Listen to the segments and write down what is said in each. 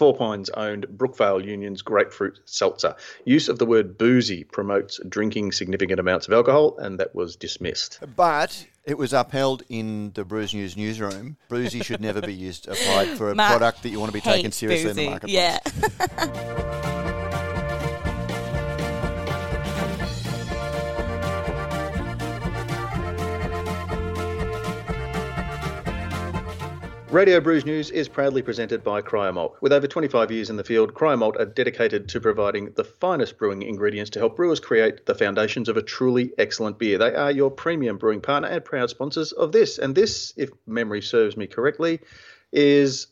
Four Pines owned Brookvale Union's grapefruit seltzer. Use of the word boozy promotes drinking significant amounts of alcohol, and that was dismissed. But it was upheld in the Brews News newsroom. Boozy should never be used applied for a Matt product that you want to be taken hates seriously in the boozy. marketplace. Yeah. Radio Brews News is proudly presented by Cryer Malt. With over 25 years in the field, Cryer Malt are dedicated to providing the finest brewing ingredients to help brewers create the foundations of a truly excellent beer. They are your premium brewing partner and proud sponsors of this. And this, if memory serves me correctly, is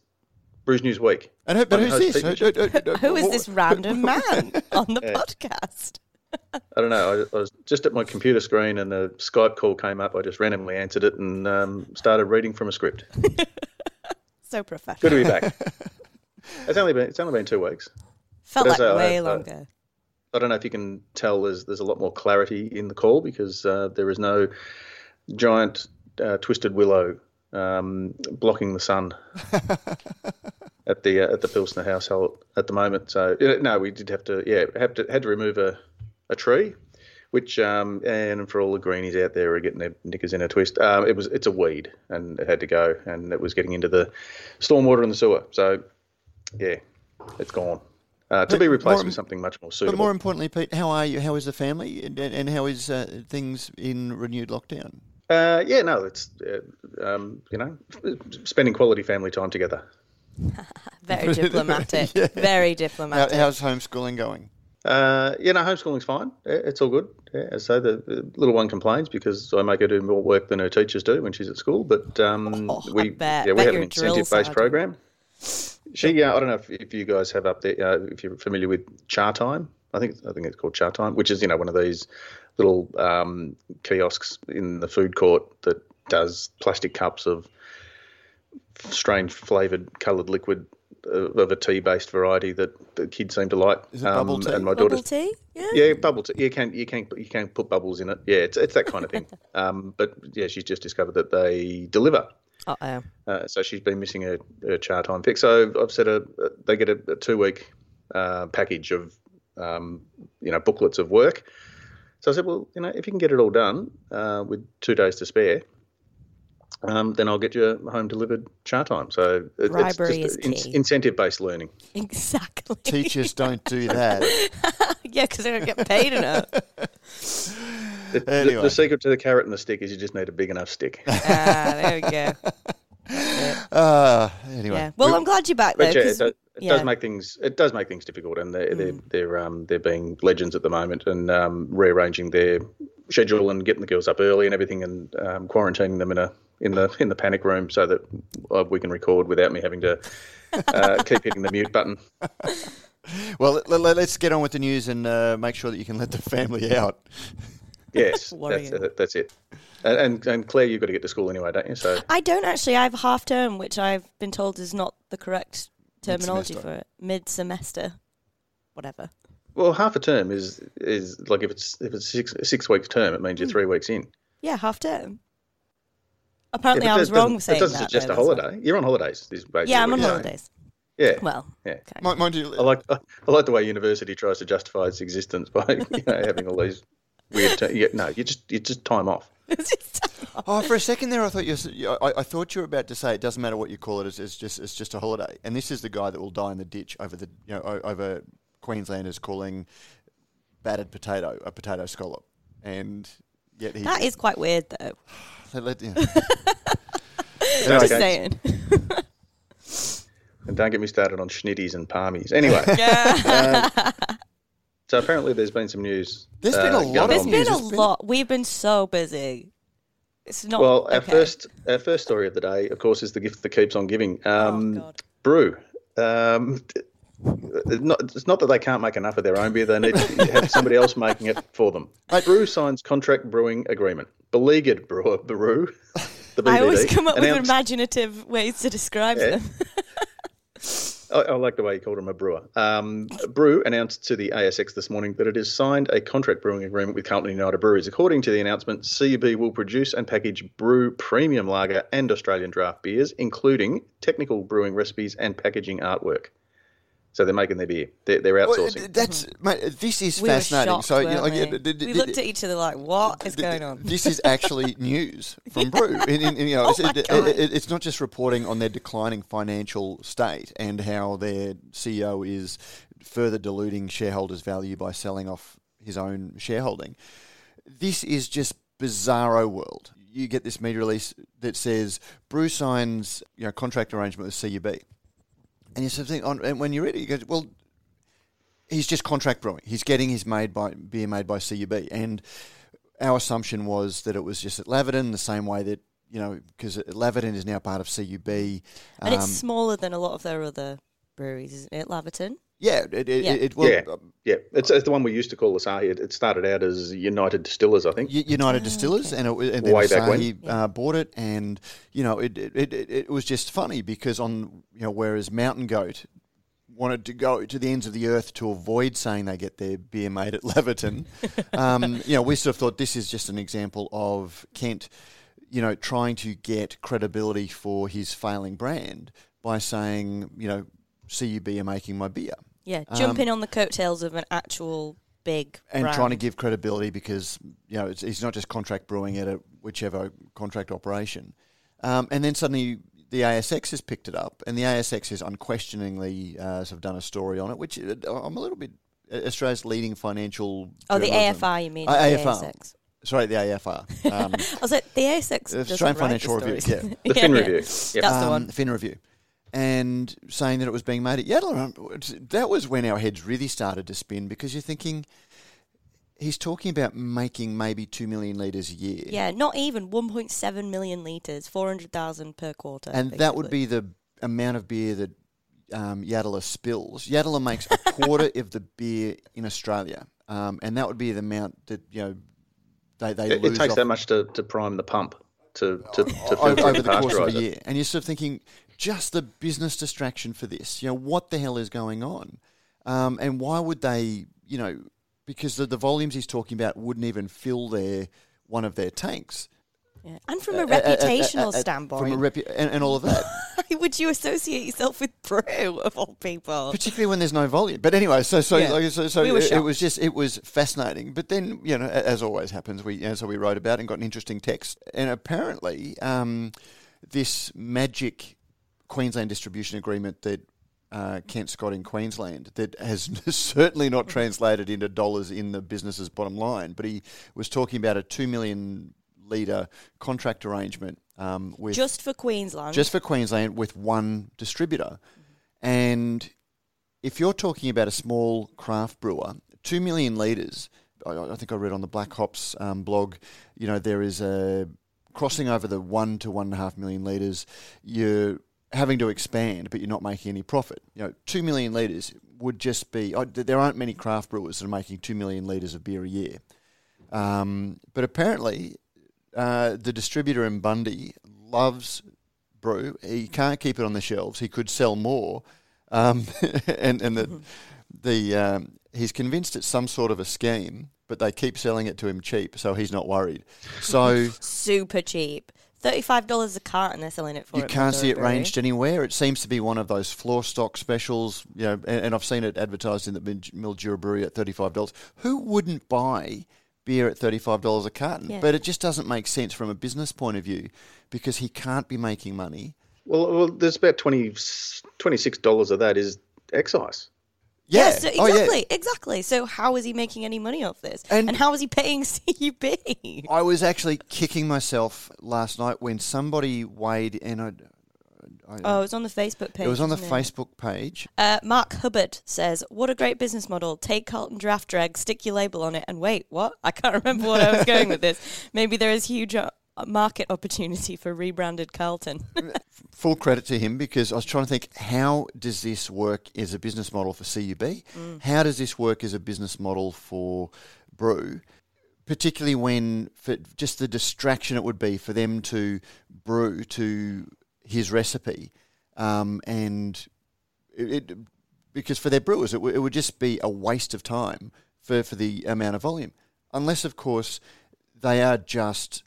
Brews News Week. And who, but who's this? Pete Who- who- Who is this random man on the podcast? I don't know. I, I was just at my computer screen and a Skype call came up. I just randomly answered it and um, started reading from a script. So professional. Good to be back. it's only been it's only been two weeks. Felt But like I- way I- longer. I don't know if you can tell. There's there's a lot more clarity in the call because uh, there is no giant uh, twisted willow um, blocking the sun at the uh, at the Pilsner household at the moment. So uh, no, we did have to yeah have to had to remove a, a tree, which um, and for all the greenies out there who are getting their knickers in a twist, um, it was it's a weed and it had to go and it was getting into the stormwater and the sewer. So yeah, it's gone. Uh, to But be replaced more- with something much more suitable. But more importantly, Pete, how are you? How is the family? And, and and how is uh, things in renewed lockdown? Uh, yeah, no, it's uh, um, you know spending quality family time together. Very diplomatic. Very diplomatic. How, how's homeschooling going? Uh, yeah, no, homeschooling's fine. It's all good. Yeah, say, the, little one complains because I make her do more work than her teachers do when she's at school. But um, Oh, we yeah we have an you're a drill incentive-based program. She, uh, I don't know if, if you guys have up there, uh, if you're familiar with Chatime. I think I think it's called Chatime, which is you know one of these little um, kiosks in the food court that does plastic cups of strange flavored coloured liquid of a tea-based variety that the kids seem to like. Is it bubble tea? And my Bubble daughter's tea? Yeah. yeah, bubble tea. You can you can you can put bubbles in it. Yeah, it's it's that kind of thing. um, but yeah, she's just discovered that they deliver. Uh oh. Uh, so she's been missing her, her Chatime fix. So I've said a, they get a, a two week uh, package of um, you know booklets of work. So I said, well, you know, if you can get it all done uh, with two days to spare, um, then I'll get you home delivered Chatime. So it, Bribery it's is just key. incentive based learning. Exactly. Teachers don't do that. yeah, because they don't get paid enough. The, the- Anyway. the secret to the carrot and the stick is you just need a big enough stick. Ah, there we go. Uh, anyway, Yeah. Well, I'm glad you're back though. Yeah, it, 'cause- does, it yeah. does make things it does make things difficult, and they're they're they're um they're being legends at the moment and um, rearranging their schedule and getting the girls up early and everything, and um, quarantining them in a in the in the panic room so that uh, we can record without me having to uh, keep hitting the mute button. well, let, us get on with the news and uh, make sure that you can let the family out. Yes, that's, uh, that's it. And, and and Claire, you've got to get to school anyway, don't you? So I don't actually. I have half term, which I've been told is not the correct terminology for it. Mid semester. Whatever. well, half a term is is like if it's if it's six six weeks term, it means you're three weeks in. Yeah, half term. Apparently, Yeah, I was wrong doesn't- saying That doesn't that. suggest though, a that's holiday. You're on holidays. Is basically. Yeah, I'm on saying. holidays. Yeah, Well, yeah. okay. Mind, mind you, I like I like the way university tries to justify its existence by you know having all these weird. Ter- yeah, no, you just you just time off. Oh, for a second there, I thought you. s- I, I thought you were about to say it doesn't matter what you call it. It's, it's just it's just a holiday. And this is the guy that will die in the ditch over the you know over Queenslanders calling battered potato a potato scallop, and yet he. that is quite weird, though. let- let- yeah. Just Okay. saying. And don't get me started on schnitties and palmies. Anyway, yeah. so apparently there's been some news. There's been a uh, lot going of There's on. news. been a lot. We've been so busy. It's not. Well, our okay. first our first story of the day, of course, is the gift that keeps on giving. Um, oh God. brew. Um, it's not, it's not that they can't make enough of their own beer; they need to have somebody else making it for them. Brew signs contract brewing agreement. Beleaguered brewer Brew, the BBD, I always come up with imaginative ways to describe Yeah. them. I, I like the way you called him a brewer. Um, Brew announced to the ASX this morning that it has signed a contract brewing agreement with Carlton United Breweries. According to the announcement, CUB will produce and package brew premium lager and Australian draft beers, including technical brewing recipes and packaging artwork. So they're making their beer. They're, they're outsourcing. Well, that's mm-hmm. mate, this is We were fascinating. shocked, so you know, weren't yeah, we? d- d- we looked at each other like, "What is going on?" This is actually news from Brew. In, in, in, you know, Oh it's, it- it- it's not just reporting on their declining financial state and how their CEO is further diluting shareholders' value by selling off his own shareholding. This is just bizarro world. You get this media release that says Brew signs you know contract arrangement with CUB, and you sort of think, on, and when you read it, you go, well, he's just contract brewing. He's getting his made by beer made by CUB, and our assumption was that it was just at Laverton, the same way that you know because Laverton is now part of CUB, and um, it's smaller than a lot of their other breweries, isn't it, Laverton? Yeah, it, it, Yeah. it, well, Yeah. Yeah, it's, it's the one we used to call Asahi. It, it started out as United Distillers, I think. U- United Distillers, and, it, and then Way back when. Asahi uh, bought it, and you know it, it, it, it it was just funny because on you know whereas Mountain Goat wanted to go to the ends of the earth to avoid saying they get their beer made at Laverton, um, you know we sort of thought this is just an example of Kent, you know, trying to get credibility for his failing brand by saying you know CUB are making my beer. Yeah, Um, jumping on the coattails of an actual big and brand. trying to give credibility because you know it's, it's not just contract brewing at a whichever contract operation, um, and then suddenly the ASX has picked it up, and the ASX has unquestioningly uh, sort of done a story on it, which uh, I'm a little bit Australia's leading financial. Oh, the AFR, you mean? Uh, the AFR. ASX. Sorry, the AFR. Um, I was like, the ASX. doesn't Australian write the Financial Review, yeah. The Yeah, Fin yeah. Review. Yep. That's the um, one. Fin Review, and saying that it was being made at Yatala. That was when our heads really started to spin because you're thinking he's talking about making maybe two million litres a year. Yeah, not even 1.7 million litres, 400,000 per quarter. and that would be the amount of beer that um, Yatala spills. Yatala makes a quarter of the beer in Australia, um, and that would be the amount that you know they they It, lose it takes off that much to, to prime the pump to, to, to o- over and the course of a year. And you're sort of thinking, just the business distraction for this. You know, what the hell is going on? Um, and why would they, you know, because the, the volumes he's talking about wouldn't even fill their one of their tanks. Yeah. And from a Uh, uh, uh, uh, reputational uh, uh, standpoint, From a repu- and, and all of that. would you associate yourself with Brew, of all people? particularly when there's no volume. But anyway, so so Yeah. like, so, so We it, it was just it was fascinating. But then you know, as always happens, we you know, so we wrote about it and got an interesting text. And apparently, um, this magic Queensland distribution agreement that. Uh, Kent Scott in Queensland that has certainly not translated into dollars in the business's bottom line, but he was talking about a two million litre contract arrangement um, with Just for Queensland. just for Queensland with one distributor. And if you're talking about a small craft brewer, two million litres, I, I think I read on the Black Hops um, blog, you know, there is a crossing over the one to one and a half million litres, you're having to expand, but you're not making any profit. You know, two million litres would just be, oh, there aren't many craft brewers that are making two million litres of beer a year. Um, but apparently, uh, the distributor in Bundy loves brew. He can't keep it on the shelves. He could sell more, um, and and the the um, he's convinced it's some sort of a scheme, but they keep selling it to him cheap, so he's not worried. So Super cheap. $35 a carton they're selling it for. you at can't see it ranged anywhere. It seems to be one of those floor stock specials, you know, and, and I've seen it advertised in the Mildura Brewery at thirty five dollars. Who wouldn't buy? Beer at thirty-five dollars a carton, Yeah. but it just doesn't make sense from a business point of view because he can't be making money Well, well, there's about 20, $26 of that is excise. Yeah. Yeah, so Oh, yeah. exactly, exactly. So how is he making any money off this? And- And, how is he paying CUB? I was actually kicking myself last night when somebody weighed in. I, I, Oh, it was on the Facebook page. it was on the? Facebook page. Uh, Mark Hubbard says, "What a great business model! Take Carlton Draft Drag, stick your label on it, and wait, what? I can't remember what I was going with this. Maybe there is huge uh, market opportunity for rebranded Carlton. Full credit to him because I was trying to think how does this work as a business model for CUB? How does this work as a business model for Brew? Particularly when for just the distraction it would be for them to brew to his recipe, um, and it, it because for their brewers it, w- it would just be a waste of time for, for the amount of volume, unless of course they are just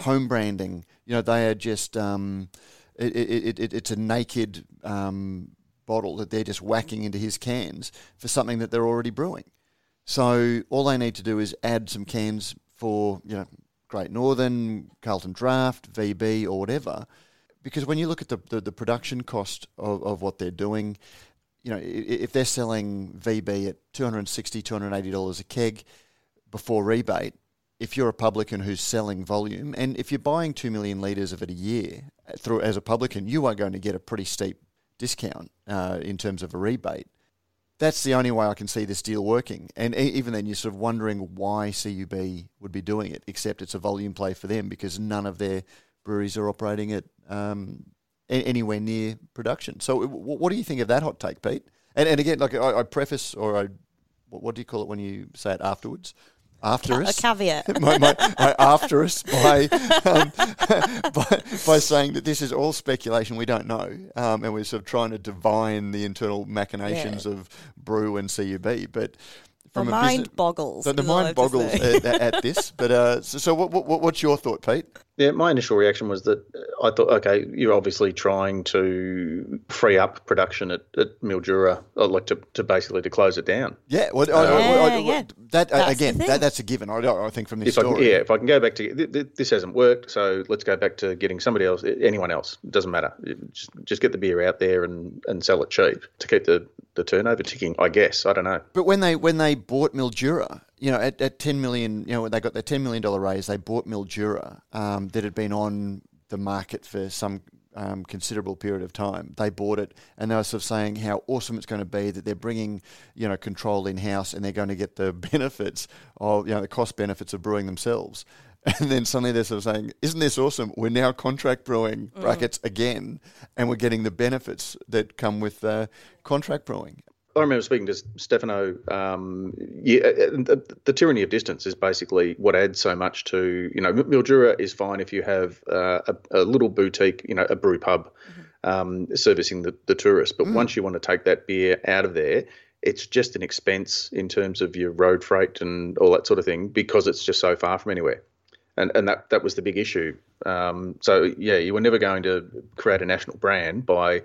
home branding. You know, they are just um, it, it, it, it, it's a naked um, bottle that they're just whacking into his cans for something that they're already brewing. So all they need to do is add some cans for you know Great Northern, Carlton Draft, VB, or whatever. Because when you look at the, the, the production cost of, of what they're doing, you know, if they're selling VB at $260, $280 a keg before rebate, if you're a publican who's selling volume, and if you're buying 2 million litres of it a year through as a publican, you are going to get a pretty steep discount uh, in terms of a rebate. That's the only way I can see this deal working. And even then, you're sort of wondering why CUB would be doing it, except it's a volume play for them because none of their breweries are operating at um, anywhere near production. So, what do you think of that hot take, Pete? And, and again, like I, I preface or I, what do you call it when you say it afterwards? After us. A caveat. my, my, my after us by, um, by by saying that this is all speculation. We don't know, um, and we're sort of trying to divine the internal machinations Yeah. of brew and CUB. But The a mind business, boggles. the, the is all I mind boggles at, at this. But uh, so, so what, what, what's your thought, Pete? Yeah, my initial reaction was that uh, I thought, okay, you're obviously trying to free up production at, at Mildura, like to, to basically to close it down. Yeah, well, I- I- I- I- Yeah, yeah. that uh, That's again, that, that's a given. I, I think from this If I can, story. yeah, if I can go back to th- th- this hasn't worked, so let's go back to getting somebody else, anyone else, it doesn't matter. Just just get the beer out there and, and sell it cheap to keep the, the turnover ticking. I guess I don't know. But when they when they bought Mildura, you know, at, at ten million, you know, when they got their ten million dollar raise, they bought Mildura um, that had been on the market for some um, considerable period of time. They bought it, and they were sort of saying how awesome it's going to be that they're bringing, you know, control in house, and they're going to get the benefits of, you know, the cost benefits of brewing themselves. And then suddenly they're sort of saying, "Isn't this awesome? We're now contract brewing brackets again, and we're getting the benefits that come with uh, contract brewing." I remember speaking to Stefano. Um, yeah, the, the tyranny of distance is basically what adds so much to you know Mildura is fine if you have uh, a, a little boutique, you know, a brew pub um, servicing the, the tourists. But once you want to take that beer out of there, it's just an expense in terms of your road freight and all that sort of thing because it's just so far from anywhere. And, and that, that was the big issue. Um, so yeah, you were never going to create a national brand by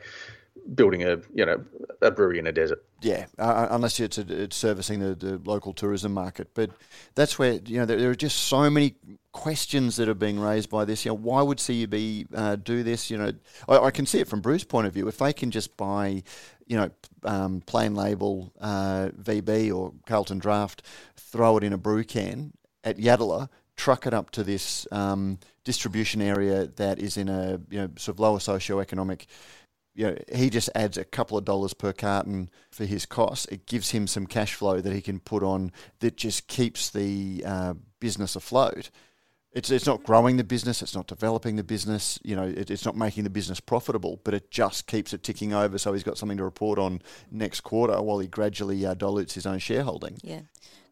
building a you know a brewery in a desert. Yeah, uh, unless it's, it's servicing the, the local tourism market. But that's where you know there, there are just so many questions that are being raised by this. You know, why would CUB uh, do this? You know, I, I can see it from Bruce's point of view. If they can just buy, you know, um, plain label uh, VB or Carlton Draft, throw it in a brew can at Yatala, truck it up to this um, distribution area that is in a you know sort of lower socioeconomic you know, he just adds a couple of dollars per carton for his costs. It gives him some cash flow that he can put on that just keeps the uh, business afloat. It's, it's not growing the business, it's not developing the business, you know, it, it's not making the business profitable, but it just keeps it ticking over so he's got something to report on next quarter while he gradually uh, dilutes his own shareholding. Yeah.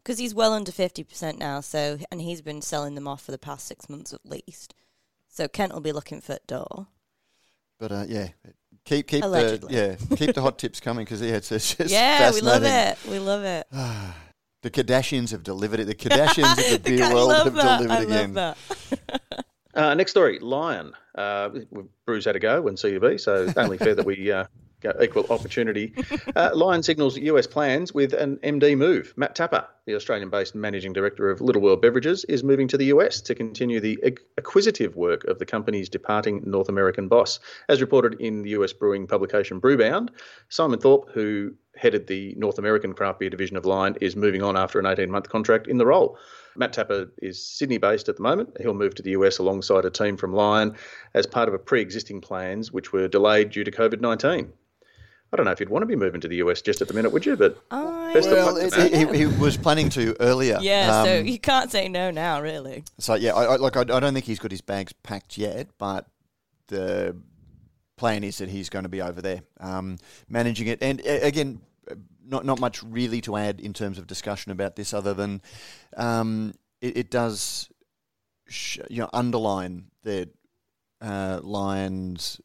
Because he's well under 50% now, so and he's been selling them off for the past six months at least. So Kent will be looking for a door. But uh, yeah, keep keep the yeah keep the hot tips coming because yeah, it's, it's just yeah, we love it. We love it. The Kardashians have delivered it. The Kardashians of the beer I world love have that. delivered I again. that. Uh, next story, Lion. Uh, Bruce had a go when CUB, so it's only fair that we uh, go equal opportunity. Uh, Lion signals US plans with an MD move. Matt Tapper, the Australian-based managing director of Little World Beverages, is moving to the US to continue the acquisitive work of the company's departing North American boss. As reported in the US brewing publication Brewbound, Simon Thorpe, who headed the North American craft beer division of Lion, is moving on after an 18-month contract in the role. Matt Tapper is Sydney based at the moment. He'll move to the US alongside a team from Lion as part of a pre existing plans which were delayed due to COVID 19. I don't know if you'd want to be moving to the US just at the minute, would you? But I, Best Well, it- he, he was planning to earlier. yeah, so Um, you can't say no now, really. so yeah, I, I, like I, I don't think he's got his bags packed yet, but the plan is that he's going to be over there um, managing it. And uh, again, uh, not not much really to add in terms of discussion about this, other than um, it, it does sh- you know underline that uh, Lions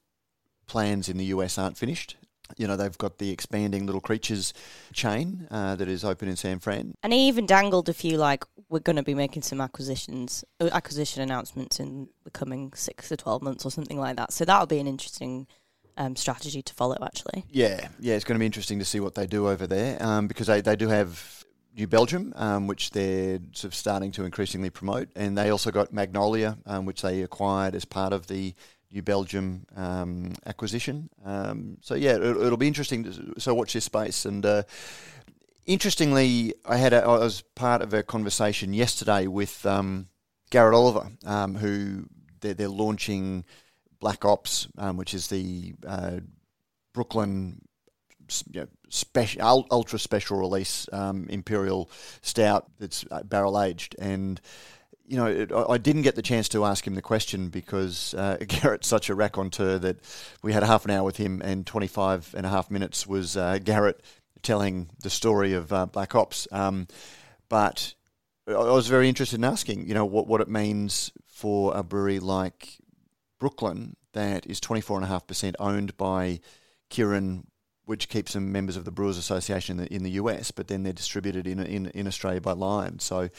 plans in the US aren't finished. You know they've got the expanding Little Creatures chain uh, that is open in San Fran. And he even dangled a few like we're going to be making some acquisitions, uh, acquisition announcements in the coming six to twelve months or something like that. So that'll be an interesting um, strategy to follow. Actually, Yeah, yeah, it's going to be interesting to see what they do over there um, because they, they do have New Belgium, um, which they're sort of starting to increasingly promote, and they also got Magnolia, um, which they acquired as part of the New Belgium um, acquisition. Um, so yeah, it, it'll be interesting. To, so watch this space. And uh, interestingly, I had a, I was part of a conversation yesterday with um, Garrett Oliver, um, who they're, they're launching Black Ops, um, which is the uh, Brooklyn you know, special, ultra special release um, imperial stout that's uh, barrel aged. And you know, it, I didn't get the chance to ask him the question because uh, Garrett's such a raconteur that we had a half an hour with him, and 25 and a half minutes was uh, Garrett telling the story of uh, Black Ops. Um, but I was very interested in asking, you know, what, what it means for a brewery like Brooklyn that is 24.5% owned by Kirin, which keeps them members of the Brewers Association in the, in the US, but then they're distributed in, in, in Australia by Lion. So,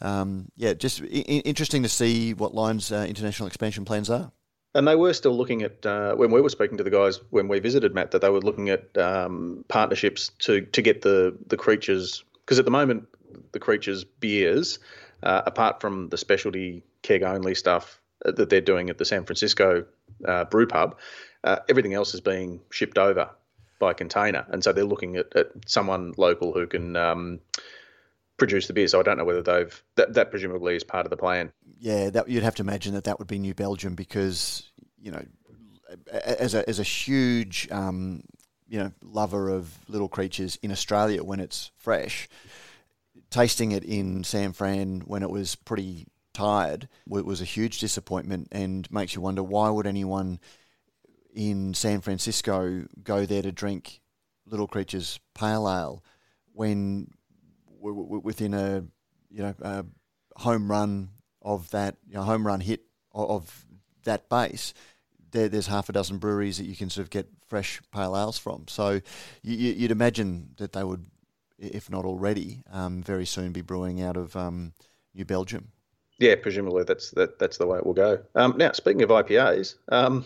um, yeah, just I- interesting to see what Lion's uh, international expansion plans are. And they were still looking at uh, when we were speaking to the guys when we visited Matt that they were looking at um, partnerships to to get the the creatures because at the moment the creatures beers uh, apart from the specialty keg only stuff that they're doing at the San Francisco uh, brew pub, uh, everything else is being shipped over by container, and so they're looking at, at someone local who can. Um, produce the beer so i don't know whether they've that, that presumably is part of the plan Yeah, that you'd have to imagine that that would be New Belgium because you know, as a as a huge um, you know lover of little creatures in Australia when it's fresh, tasting it in San Fran when it was pretty tired wa- was a huge disappointment and makes you wonder why would anyone in San Francisco go there to drink Little Creatures Pale Ale when w- w- within a you know a home run of that you know, home run hit of, that base. There, there's half a dozen breweries that you can sort of get fresh pale ales from. So you, you'd imagine that they would, if not already, um, very soon be brewing out of um, New Belgium. Yeah, presumably that's that, that's the way it will go. Um, now, speaking of IPAs, um,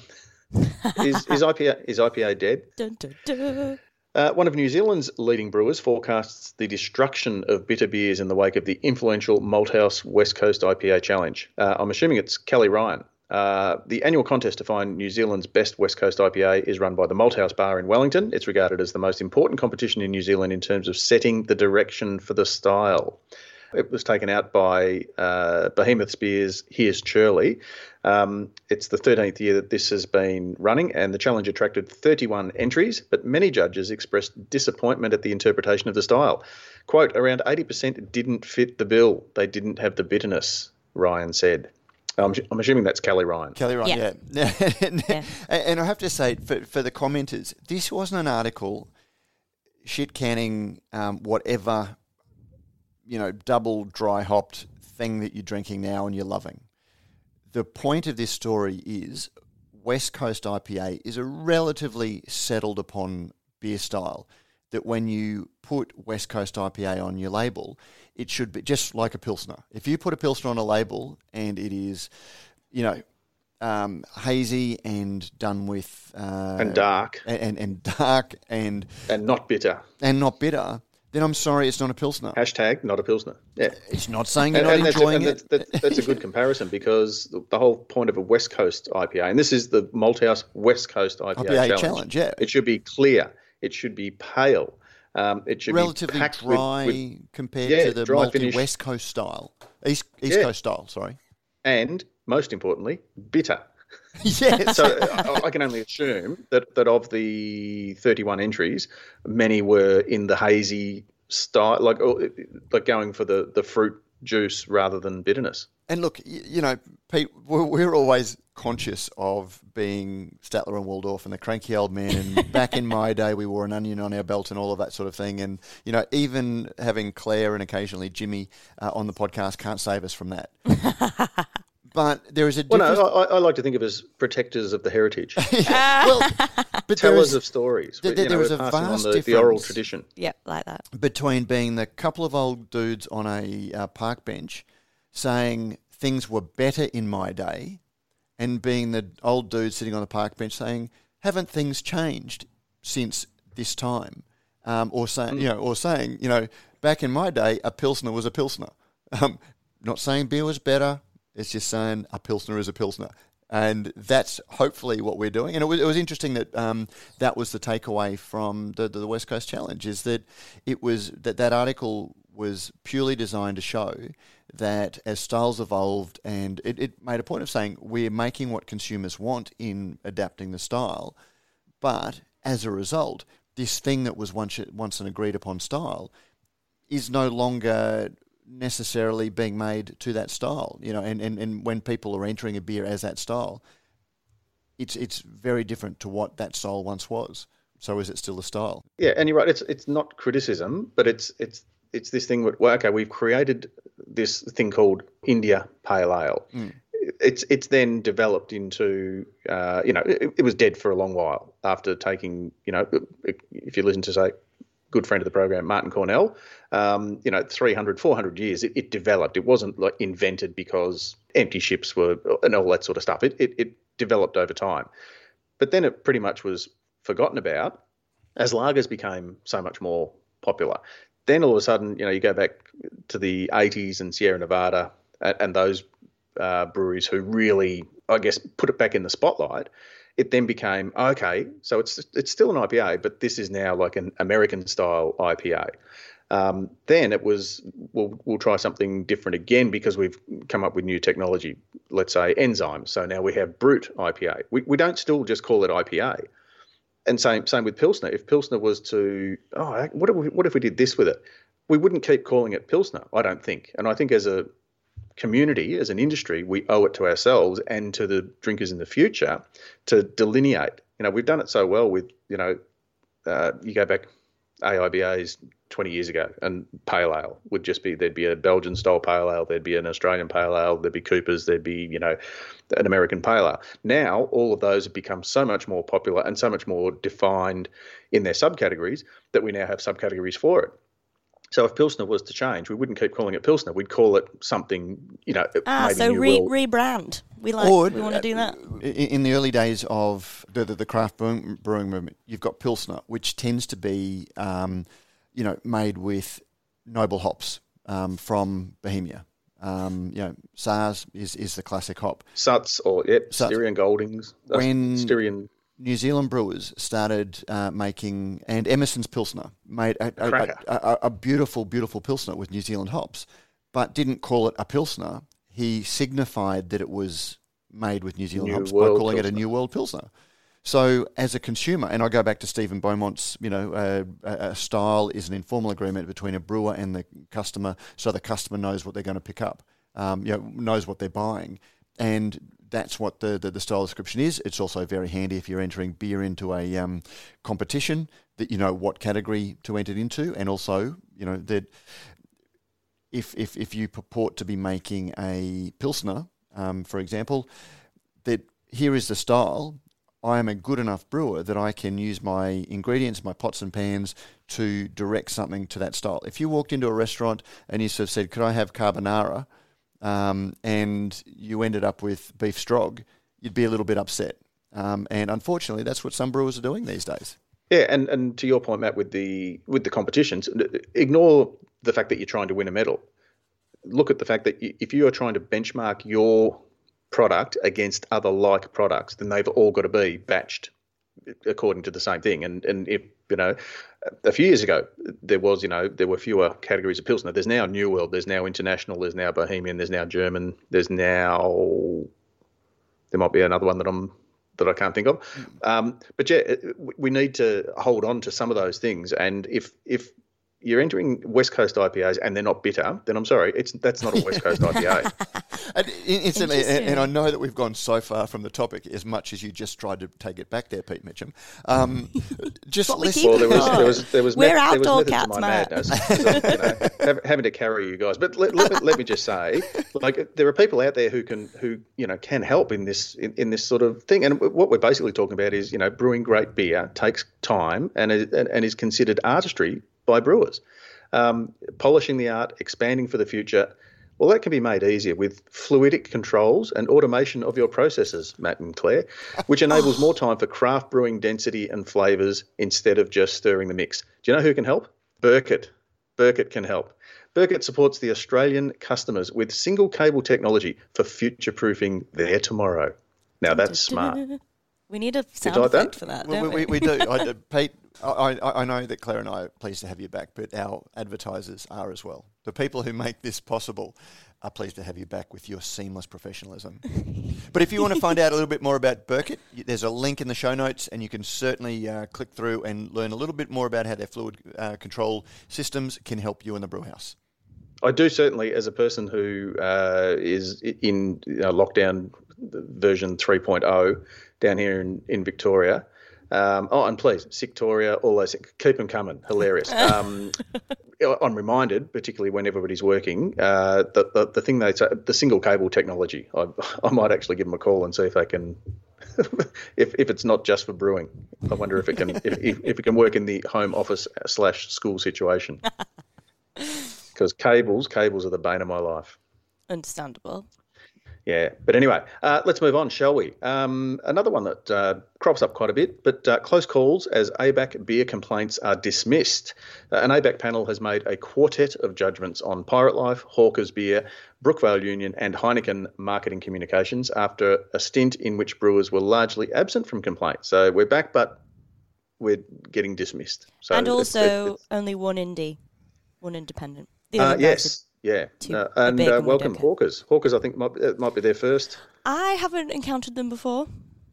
is, is IPA is IPA dead? Dun, dun, dun. Uh, one of New Zealand's leading brewers forecasts the destruction of bitter beers in the wake of the influential Malthouse West Coast IPA Challenge. Uh, I'm assuming it's Kelly Ryan. Uh, the annual contest to find New Zealand's best West Coast IPA is run by the Malthouse Bar in Wellington. It's regarded as the most important competition in New Zealand in terms of setting the direction for the style. It was taken out by uh, Behemoth Spears Here's Churley. Um, it's the 13th year that this has been running, and the challenge attracted 31 entries, but many judges expressed disappointment at the interpretation of the style. Quote, around 80% didn't fit the bill. They didn't have the bitterness, Ryan said. I'm, I'm assuming that's Kelly Ryan. Kelly Ryan, Yeah. yeah. and, Yeah. and I have to say, for, for the commenters, this wasn't an article shit canning um, whatever, you know, double dry hopped thing that you're drinking now and you're loving. The point of this story is West Coast IPA is a relatively settled upon beer style that when you put West Coast IPA on your label, it should be just like a Pilsner. If you put a Pilsner on a label and it is, you know, um, hazy and done with uh, And dark, and, and, and dark and and not bitter. and not bitter, then I'm sorry, it's not a Pilsner. Hashtag not a Pilsner. Yeah. It's not saying you're And, not and that's, a, enjoying and it. that's, that's, that's a good comparison because the, whole point of a West Coast IPA, and this is the Malthouse West Coast IPA, IPA challenge. challenge, yeah. It should be clear. It should be pale. Um, it should relatively be packed with- dry with, compared yeah, to the dry multi finish. West Coast style, East East Yeah. Coast style. Sorry. and most importantly, bitter. yes. So I, I can only assume that, that of the 31 entries, many were in the hazy style, like like going for the, the fruit juice rather than bitterness. And look, you know, Pete, we're, we're always conscious of being Statler and Waldorf and the cranky old man. And back in my day, we wore an onion on our belt and all of that sort of thing. And, you know, even having Claire and occasionally Jimmy uh, on the podcast can't save us from that. but there is a Well, difference. no, I, I like to think of as protectors of the heritage, well, but tellers is of stories. there- We- you there know, is we're a vast on the, the oral tradition. Yep, like that. between being the couple of old dudes on a uh, park bench saying things were better in my day and being the old dude sitting on the park bench saying haven't things changed since this time? Um, or saying, you know, or saying, you know, back in my day, a pilsner was a pilsner. Um, not saying beer was better. It's just saying a pilsner is a pilsner, and that's hopefully what we're doing. And it was, it was interesting that um, that was the takeaway from the, the West Coast Challenge is that it was that that article was purely designed to show that as styles evolved, and it, it made a point of saying we're making what consumers want in adapting the style, but as a result, this thing that was once once an agreed upon style is no longer necessarily being made to that style. You know, and, and, and when people are entering a beer as that style, it's it's very different to what that style once was. So is it still a style? Yeah, and you're right. It's it's not criticism, but it's it's it's this thing. Where, well, okay, we've created this thing called India Pale Ale. Mm. It's it's then developed into uh, you know it, it, was dead for a long while after taking you know if you listen to say good friend of the program Martyn Cornell um, you know 300 400 years it, it, developed. It wasn't like invented because empty ships were and all that sort of stuff. It, it it developed over time. But then it pretty much was forgotten about as lagers became so much more popular. Then all of a sudden, you know, you go back to the 80s and Sierra Nevada and, and those uh, breweries who really, I guess, put it back in the spotlight. It then became okay, so it's it's still an IPA, but this is now like an American style IPA. Um, then it was we'll we'll try something different again because we've come up with new technology. Let's say enzymes. So now we have brut IPA. We we don't still just call it IPA and same same with Pilsner. If Pilsner was to, oh, what if we, what if we did this with it? We wouldn't keep calling it Pilsner, I don't think. And I think as a community, as an industry, we owe it to ourselves and to the drinkers in the future to delineate. You know, we've done it so well with, you know, uh, you go back AIBA's 20 years ago, and pale ale would just be there'd be a Belgian style pale ale, there'd be an Australian pale ale, there'd be Coopers, there'd be you know an American pale ale. Now all of those have become so much more popular and so much more defined in their subcategories that we now have subcategories for it. So if Pilsner was to change, we wouldn't keep calling it Pilsner. We'd call it something, you know. Ah, so re- rebrand. We like. Or, we want to do that. In the early days of the the, the craft brewing, brewing, movement, you've got Pilsner, which tends to be, um, you know, made with noble hops um, from Bohemia. Um, you know, Saaz is, is the classic hop. Suts or yep, Suts. Styrian Goldings. When Styrian New Zealand brewers started uh, making, and Emerson's Pilsner made a, a, a, a, beautiful, beautiful Pilsner with New Zealand hops, but didn't call it a Pilsner. He signified that it was made with New Zealand new hops by calling Pilsner. it a New World Pilsner. So, as a consumer, and I go back to Stephen Beaumont's, you know, uh, a style is an informal agreement between a brewer and the customer, so the customer knows what they're going to pick up, um, you know, knows what they're buying, and that's what the, the, the, style description is. It's also very handy if you're entering beer into a um, competition that you know what category to enter into, and also you know that if if if you purport to be making a pilsner, um, for example, that here is the style. I am a good enough brewer that I can use my ingredients, my pots and pans, to direct something to that style. If you walked into a restaurant and you sort of said, "Could I have carbonara?" Um, and you ended up with beef strog, you'd be a little bit upset. Um, and unfortunately, that's what some brewers are doing these days. Yeah, and, and to your point, Matt, with the with the competitions, ignore the fact that you're trying to win a medal. Look at the fact that if you are trying to benchmark your product against other like products, then they've all got to be batched according to the same thing. And and if you know, a few years ago there was you know there were fewer categories of pilsner. There's now New World. There's now International. There's now Bohemian. There's now German. There's now there might be another one that I'm that I can't think of. Um, but yeah, we need to hold on to some of those things. And if if you're entering West Coast IPAs and they're not bitter, then I'm sorry, it's that's not a West Coast IPA. and, instantly, and, and, I know that we've gone so far from the topic as much as you just tried to take it back there, Pete Mitchum. Um, just listen. Well, there was, there was, there was, We're met, outdoor there was cats, madness, you know, having to carry you guys. But let, let, me, let me just say, like, there are people out there who can who you know can help in this in, in this sort of thing. And what we're basically talking about is you know brewing great beer takes time and and, and is considered artistry by brewers. Um, polishing the art, expanding for the future. Well, that can be made easier with fluidic controls and automation of your processes, Matt and Claire, which enables more time for craft brewing density and flavours instead of just stirring the mix. Do you know who can help? Burkert. Burkert can help. Burkert supports the Australian customers with single cable technology for future proofing their tomorrow. Now that's smart. We need a sound like that? effect for that. We, don't we, we do. I, Pete, I, I I know that Claire and I are pleased to have you back, but our advertisers are as well. The people who make this possible are pleased to have you back with your seamless professionalism. but if you want to find out a little bit more about Burkert, there's a link in the show notes, and you can certainly uh, click through and learn a little bit more about how their fluid uh, control systems can help you in the brew house. I do certainly, as a person who uh, is in you know, lockdown version 3.0 down here in, in Victoria. Um, oh, and please, Victoria, all those things, keep them coming. Hilarious. Um, I'm reminded, particularly when everybody's working, uh, the, the the thing they say, the single cable technology. I, I might actually give them a call and see if they can, if if it's not just for brewing. I wonder if it can if, if, if it can work in the home office slash school situation. Because cables, cables are the bane of my life. Understandable. Yeah, but anyway, uh, let's move on, shall we? Um, another one that uh, crops up quite a bit, but uh, close calls as ABAC beer complaints are dismissed. Uh, an ABAC panel has made a quartet of judgments on Pirate Life, Hawker's Beer, Brookvale Union, and Heineken marketing communications after a stint in which brewers were largely absent from complaints. So we're back, but we're getting dismissed. So and it's- also it's- only one indie, one independent. Uh, yes, yeah, Uh, and uh, welcome. Hawkers. Hawkers, I think might it might be their first. I haven't encountered them before.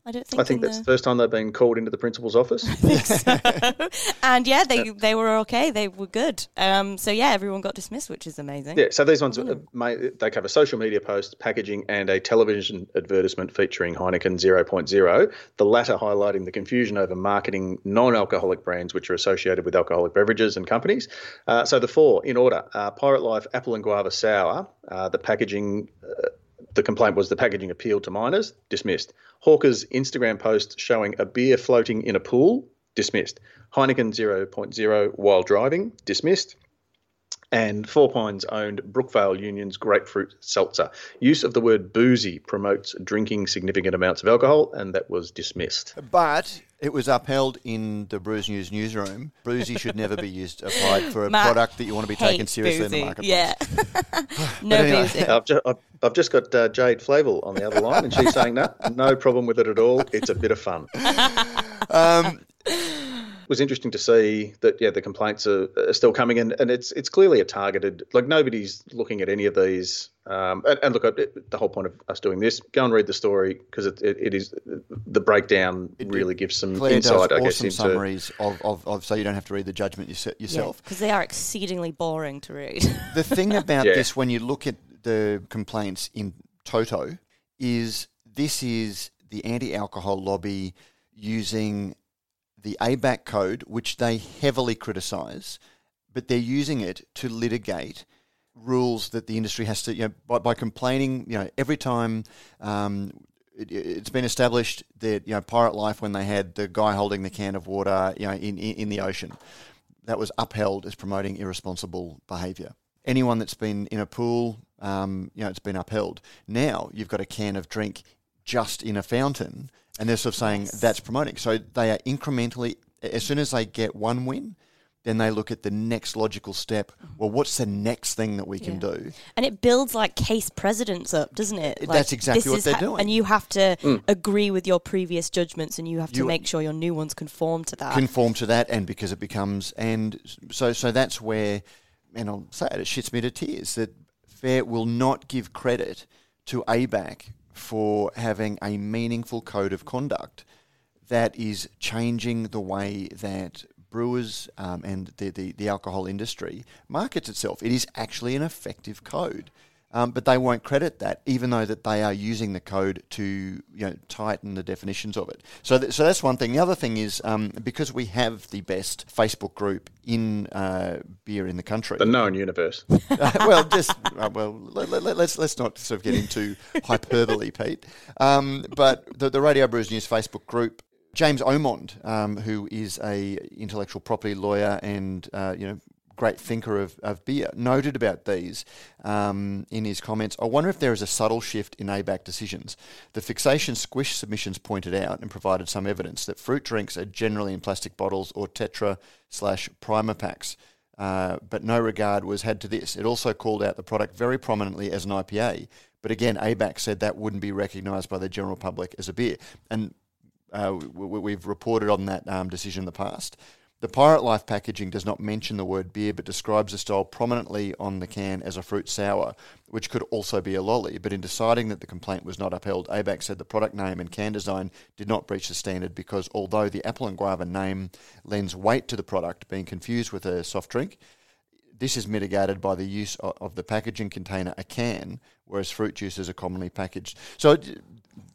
I don't think. I think that's the... the first time they've been called into the principal's office. and yeah, they they were okay. They were good. Um, so yeah, everyone got dismissed, which is amazing. Yeah, so these ones uh, may, they cover social media posts, packaging, and a television advertisement featuring Heineken 0.0. The latter highlighting the confusion over marketing non-alcoholic brands which are associated with alcoholic beverages and companies. Uh, so the four in order: uh, Pirate Life Apple and Guava Sour. Uh, the packaging. The complaint was the packaging appealed to minors, dismissed. Hawker's Instagram post showing a beer floating in a pool, dismissed. Heineken 0.0 while driving, dismissed and Four Pines owned Brookvale Union's grapefruit seltzer. Use of the word boozy promotes drinking significant amounts of alcohol, and that was dismissed. But it was upheld in the Brews News newsroom. Boozy should never be used applied for a Matt product that you want to be taken Hate seriously in the boozy. marketplace. Yeah. no anyway, boozy. I've just, I've, I've just got uh, Jade Flavel on the other line, and she's saying, no, no problem with it at all. It's a bit of fun. Um, It was interesting to see that, yeah, the complaints are, are still coming in, and it's it's clearly a targeted, like nobody's looking at any of these. Um, and, and look, it, the whole point of us doing this, go and read the story because it, it, it is the breakdown really gives some Claire insight, does I guess, awesome into summaries of, of, of, so you don't have to read the judgment yourse- yourself. because they are exceedingly boring to read. The thing about Yeah. this, when you look at the complaints in toto, is this is the anti-alcohol lobby using the ABAC code, which they heavily criticise, but they're using it to litigate rules that the industry has to, you know, by, by complaining, you know, every time um, it, it's been established that, you know, Pirate Life, when they had the guy holding the can of water, you know, in, in, in the ocean, that was upheld as promoting irresponsible behaviour. Anyone that's been in a pool, um, you know, it's been upheld. Now you've got a can of drink just in a fountain, and they're sort of saying that's promoting. So they are incrementally, as soon as they get one win, then they look at the next logical step. Well, what's the next thing that we can Yeah. do? And it builds like case precedents up, doesn't it? Like, That's exactly what they're ha- doing. And you have to mm. agree with your previous judgments, and you have to You- make sure your new ones conform to that. conform to that, and because it becomes, and so so that's where, and I'll say it, it shits me to tears that FARE will not give credit to ABAC for having a meaningful code of conduct that is changing the way that brewers um, and the, the, the alcohol industry markets itself. It is actually an effective code. Um, but they won't credit that, even though that they are using the code to you know tighten the definitions of it. So, th- so that's one thing. The other thing is um, because we have the best Facebook group in uh, beer in the country. the known universe. Uh, well, just uh, well, let, us let's, let's not sort of get into hyperbole, Pete. Um, but the, the Radio Brews News Facebook group, James Omond, um, who is a intellectual property lawyer and uh, you know great thinker of, of beer, noted about these um, in his comments. I wonder if there is a subtle shift in ABAC decisions. The fixation squish submissions pointed out and provided some evidence that fruit drinks are generally in plastic bottles or tetra slash primer packs. Uh, but no regard was had to this. It also called out the product very prominently as an IPA, but again, ABAC said that wouldn't be recognised by the general public as a beer. And uh, we, have reported on that um, decision in the past. The Pirate Life packaging does not mention the word beer, but describes the style prominently on the can as a fruit sour, which could also be a lolly. But in deciding that the complaint was not upheld, ABAC said the product name and can design did not breach the standard because although the apple and guava name lends weight to the product being confused with a soft drink, this is mitigated by the use of the packaging container, a can, whereas fruit juices are commonly packaged. So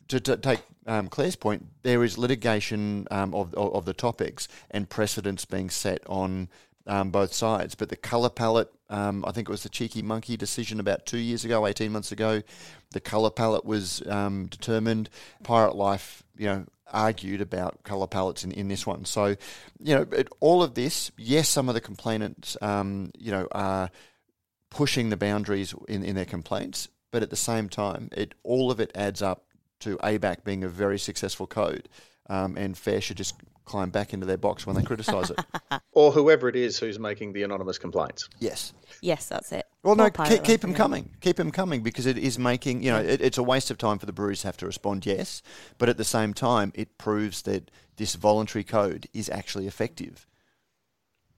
to, to take um, Claire's point, there is litigation um, of, of, of the topics and precedents being set on um, both sides. But the colour palette, um, I think it was the cheeky monkey decision about two years ago, eighteen months ago. The colour palette was um, determined. Pirate Life, you know, argued about colour palettes in, in this one. So, you know, it, all of this, yes, some of the complainants, um, you know, are pushing the boundaries in, in their complaints, but at the same time, it all of it adds up to ABAC being a very successful code, um, and FARE should just climb back into their box when they criticise it. or whoever it is who's making the anonymous complaints. Yes. Yes, that's it. Well, no, keep, keep them coming. Keep them coming because it is making, you know, it, it's a waste of time for the breweries to have to respond, yes. But at the same time, it proves that this voluntary code is actually effective.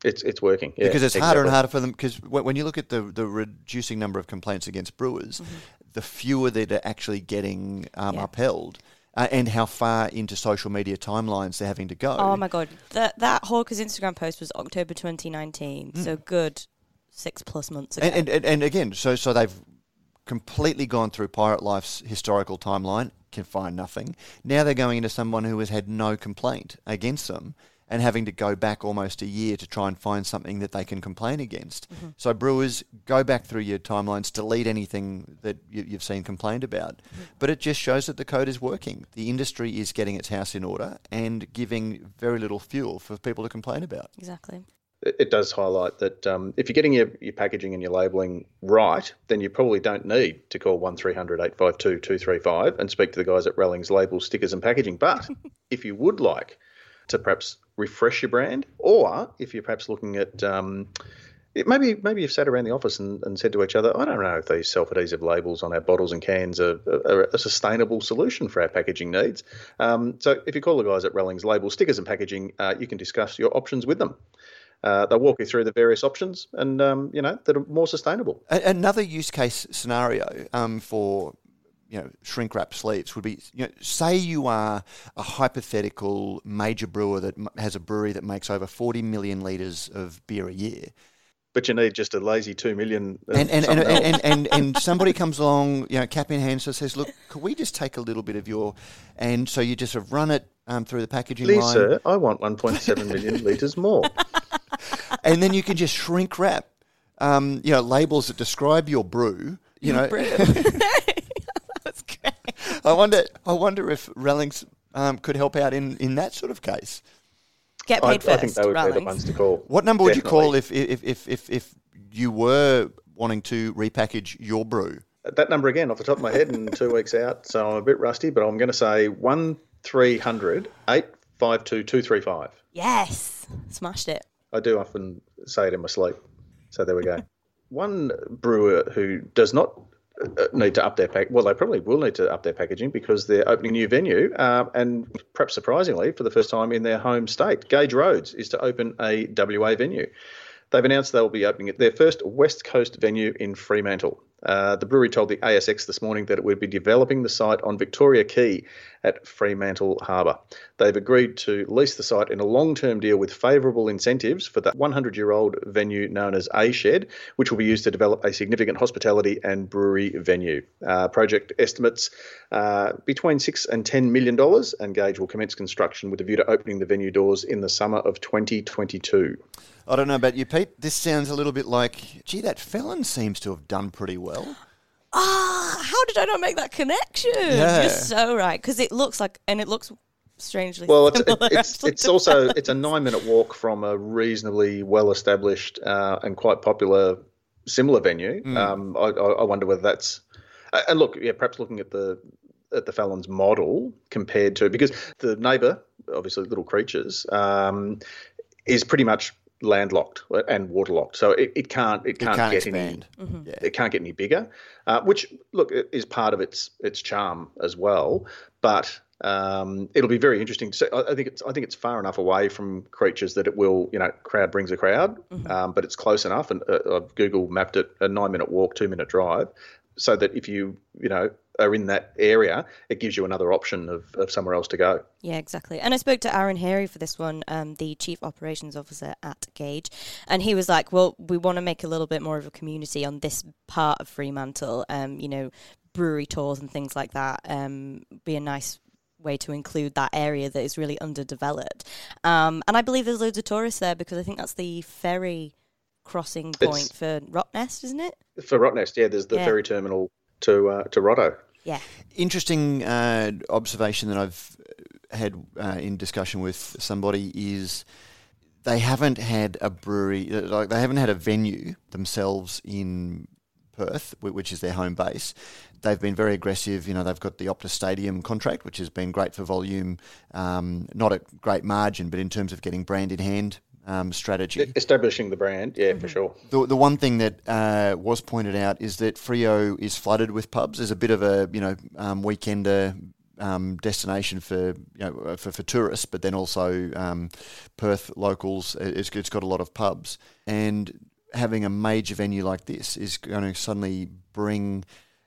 It's, it's working. Yeah, because it's exactly. harder and harder for them. Because when you look at the, the reducing number of complaints against brewers, mm-hmm the fewer that are actually getting um, yeah. upheld. Uh, and how far into social media timelines they're having to go. Oh my god, that that Hawker's Instagram post was October 2019, mm. so good six plus months ago. And, and, and again, so so they've completely gone through Pirate Life's historical timeline, can find nothing. Now they're going into someone who has had no complaint against them and having to go back almost a year to try and find something that they can complain against. Mm-hmm. So brewers, go back through your timelines, delete anything that you, have seen complained about. Mm-hmm. But it just shows that the code is working. The industry is getting its house in order and giving very little fuel for people to complain about. Exactly. It does highlight that um, if you're getting your, your packaging and your labelling right, then you probably don't need to call 1300 852 235 and speak to the guys at Rallings Labels, Stickers and Packaging. But if you would like to perhaps refresh your brand, or if you're perhaps looking at um, it, maybe maybe you've sat around the office and, and, said to each other, I don't know if these self-adhesive labels on our bottles and cans are, are a sustainable solution for our packaging needs. Um, so if you call the guys at Rallings Label Stickers and Packaging, uh, you can discuss your options with them. Uh, they'll walk you through the various options and um, you know that are more sustainable. Another use case scenario um, for you know, shrink wrap sleeves would be, you know, say you are a hypothetical major brewer that has a brewery that makes over 40 million litres of beer a year. But you need just a lazy two million. And and, and, and, and, and, somebody comes along, you know, cap in hand, so says, "Look, could we just take a little bit of your?" And so you just sort of run it um, through the packaging Please, line. sir, I want 1.7 million litres more. and then you can just shrink wrap, um, you know, labels that describe your brew. You know, I wonder. I wonder if Rallings um, could help out in, in that sort of case. Get paid I, first. I think they would Rallings. be the ones to call. What number would you call if if, if if if you were wanting to repackage your brew? That number again, off the top of my head, and two weeks out, so I'm a bit rusty, but I'm going to say one 852 235. Yes, smashed it. I do often say it in my sleep, so there we go. One brewer who does not need to up their pack. Well, they probably will need to up their packaging because they're opening a new venue, uh, and perhaps surprisingly, for the first time in their home state, Gage Roads is to open a WA venue. They've announced they'll be opening their first West Coast venue in Fremantle. Uh, the brewery told the ASX this morning that it would be developing the site on Victoria Quay at Fremantle Harbour. They've agreed to lease the site in a long term deal with favourable incentives for the 100 year old venue known as A Shed, which will be used to develop a significant hospitality and brewery venue. Uh, project estimates uh, between six and $10 million, and Gage will commence construction with a view to opening the venue doors in the summer of 2022. I don't know about you, Pete. This sounds a little bit like, gee, that felon seems to have done pretty well. Ah, how did I not make that connection? Yeah. You're so right because it looks like, and it looks strangely Well, it's similar, it's it's also it's a nine minute walk from a reasonably well established uh, and quite popular similar venue. Um, I, I I wonder whether that's and look, yeah, perhaps looking at the at the Felons model compared to because the neighbour, obviously Little Creatures, um, is pretty much landlocked and waterlocked, so it, it can't it can't, can't get expand. any it can't get any bigger, uh, which look i- is part of its its charm as well. But um, it'll be very interesting. To see. I, I think it's I think it's far enough away from creatures that it will you know crowd brings a crowd, um, but it's close enough. And uh, I've Google mapped it a nine minute walk, two minute drive, so that if you you know are in that area, it gives you another option of, of somewhere else to go. Yeah, exactly. And I spoke to Aaron Harry for this one, um, the chief operations officer at Gage, and he was like, "Well, we want to make a little bit more of a community on this part of Fremantle. Um, you know, brewery tours and things like that. Um, be a nice." way to include that area that is really underdeveloped um, and I believe there's loads of tourists there because I think that's the ferry crossing It's- point for Rottnest isn't it For Rottnest, yeah, there's the Yeah. ferry terminal to uh, to Rotto. Yeah Interesting uh, observation that I've had uh, in discussion with somebody is they haven't had a brewery, uh, like they haven't had a venue themselves in Perth, which is their home base. They've been very aggressive. You know, they've got the Optus Stadium contract, which has been great for volume, um, not at great margin, but in terms of getting brand in hand um, strategy. Establishing the brand, yeah, for sure. The, the one thing that uh, was pointed out is that Freo is flooded with pubs. There's a bit of a you know um, weekender um, destination for you know uh, for, for tourists, but then also um, Perth locals. It's, it's got a lot of pubs, and having a major venue like this is going to suddenly bring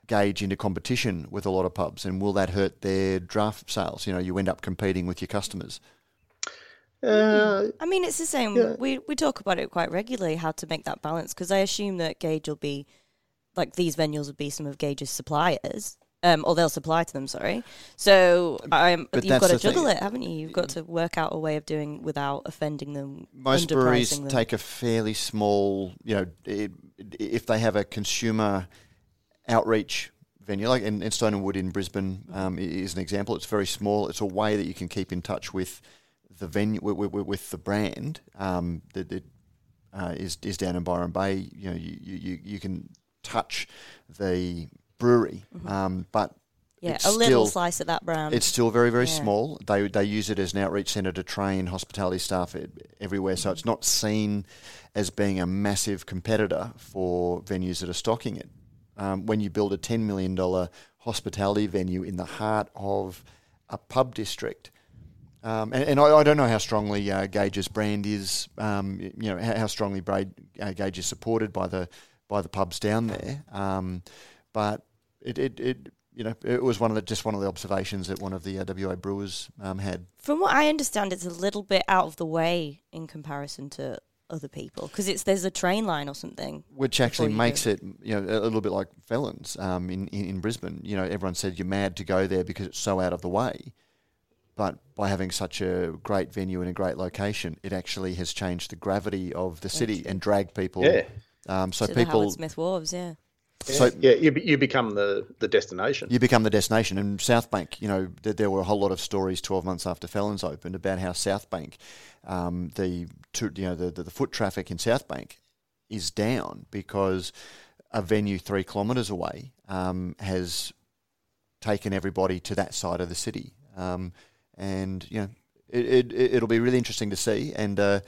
Gage into competition with a lot of pubs, and will that hurt their draft sales? You know, you end up competing with your customers. Uh, I mean, it's the same. Yeah. We we talk about it quite regularly how to make that balance because I assume that Gage will be like these venues will be some of Gage's suppliers, um, or they'll supply to them. Sorry, so um, But you've got to the thing. juggle it, haven't you? You've got to work out a way of doing without offending them. most breweries them. take a fairly small, you know, if they have a consumer outreach venue, like in, in Stone and Wood in Brisbane um, is an example. It's very small. It's a way that you can keep in touch with the venue, with, with, with the brand um, that, that uh, is is down in Byron Bay. You know, you, you, you- can touch the brewery, um, but yeah, it's a little still- slice of that brand. it's still very, very Yeah. small. They they use it as an outreach centre to train hospitality staff everywhere, so it's not seen as being a massive competitor for venues that are stocking it. Um, when you build a ten million dollar hospitality venue in the heart of a pub district, um, and, and I, I don't know how strongly uh, Gage's brand is, um, you know, how, how strongly Braid, uh, Gage is supported by the by the pubs down there. Um, but it, it, it, you know, it was one of the just one of the observations that one of the uh, WA brewers um, had. From what I understand, it's a little bit out of the way in comparison to other people because it's there's a train line or something. Which actually you do makes it, you know, a little bit like Felons um, in, in in Brisbane. You know, everyone said you're mad to go there because it's so out of the way. But by having such a great venue and a great location, it actually has changed the gravity of the city and dragged people. Yeah. Um, so to the people, Howard Smith Wharves, yeah. so yeah, you, you become the, the destination. you become the destination. And South Bank, you know, there, there were a whole lot of stories 12 months after Felons opened about how South Bank, um, the, to, you know, the, the, the foot traffic in South Bank is down because a venue three kilometres away um, has taken everybody to that side of the city. Um, and, you know, it, it, it'll be really interesting to see. And, uh,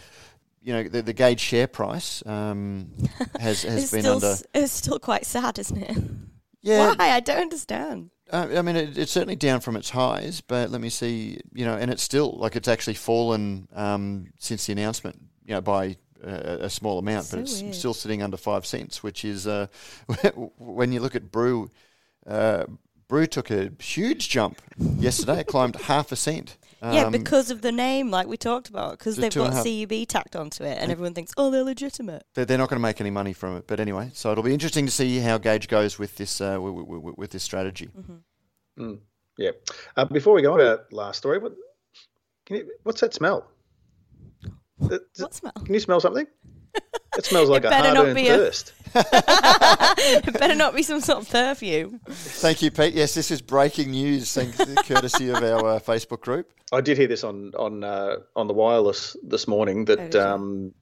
you know, the, the Gage share price um, has, has been still under. it's still quite sad, isn't it? Yeah, Why? I don't understand. Uh, I mean, it, it's certainly down from its highs, but let me see, you know, and it's still like it's actually fallen um, since the announcement, you know, by uh, a small amount, So but it's weird. still sitting under five cents, which is uh, when you look at Brew, uh, Brew took a huge jump yesterday. it climbed half a cent. yeah, Um, because of the name, like we talked about, because they've got CUB tacked onto it, and everyone thinks, oh, they're legitimate. they're, they're not going to make any money from it. But anyway, so it'll be interesting to see how Gage goes with this uh, with, with, with this strategy. Mm, yeah. Uh, before we go on to our last story, what, can you, what's that smell? Uh, What smell? Can you smell something? It smells like It a better not hard-earned be a- thirst. it better not be some sort of perfume. Thank you, Pete. Yes, this is breaking news, thanks, courtesy of our uh, Facebook group. I did hear this on on uh, on the wireless this morning. Oh, That did um,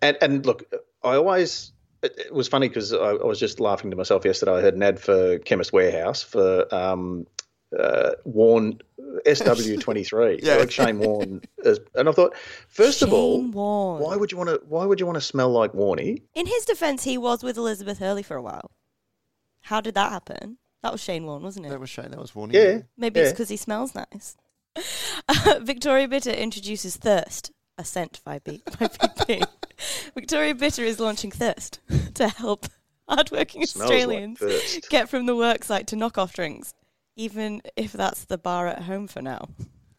and and look, I always it, it was funny because I, I was just laughing to myself yesterday. I heard an ad for Chemist Warehouse for um, uh, Warren SW twenty three, Yeah. like Shane Warne, as, and I thought, first of all, Shane Warne. why would you want to? Why would you want to smell like Warnie? In his defence, he was with Elizabeth Hurley for a while. How did that happen? That was Shane Warne, wasn't it? That was Shane. That was warning. Yeah, Maybe it's because he smells nice. Victoria Bitter introduces Thirst, a scent by, B- by BP. Victoria Bitter is launching Thirst to help hardworking Smells like Australians thirst. get from the worksite to knock off drinks, even if that's the bar at home for now.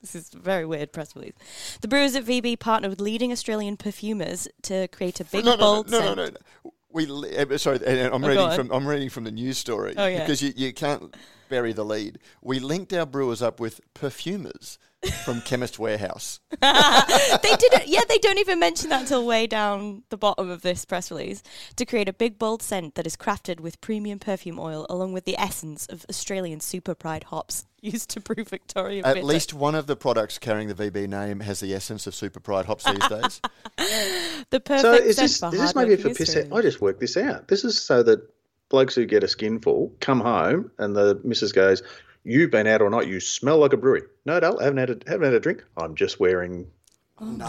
This is a very weird press release. The brewers at VB partner with leading Australian perfumers to create a big, no, no, bold no, no, scent. no, no. We li- uh, sorry, and- and I'm Oh, reading from I'm reading from the news story Oh, yeah. because you, you can't bury the lead. We linked our brewers up with perfumers from Chemist Warehouse. they didn't. Yeah, they don't even mention that till way down the bottom of this press release. To create a big bold scent that is crafted with premium perfume oil, along with the essence of Australian Super Pride hops used to brew Victoria. At Bitter. least one of the products carrying the VB name has the essence of Super Pride hops these days. the perfect So is scent this for is this maybe for hardworking piss? Australians. I just worked this out. This is so that blokes who get a skinful come home and the missus goes, "You've been out all night. You smell like a brewery." No, Dale, haven't had a, haven't had a drink. I'm just wearing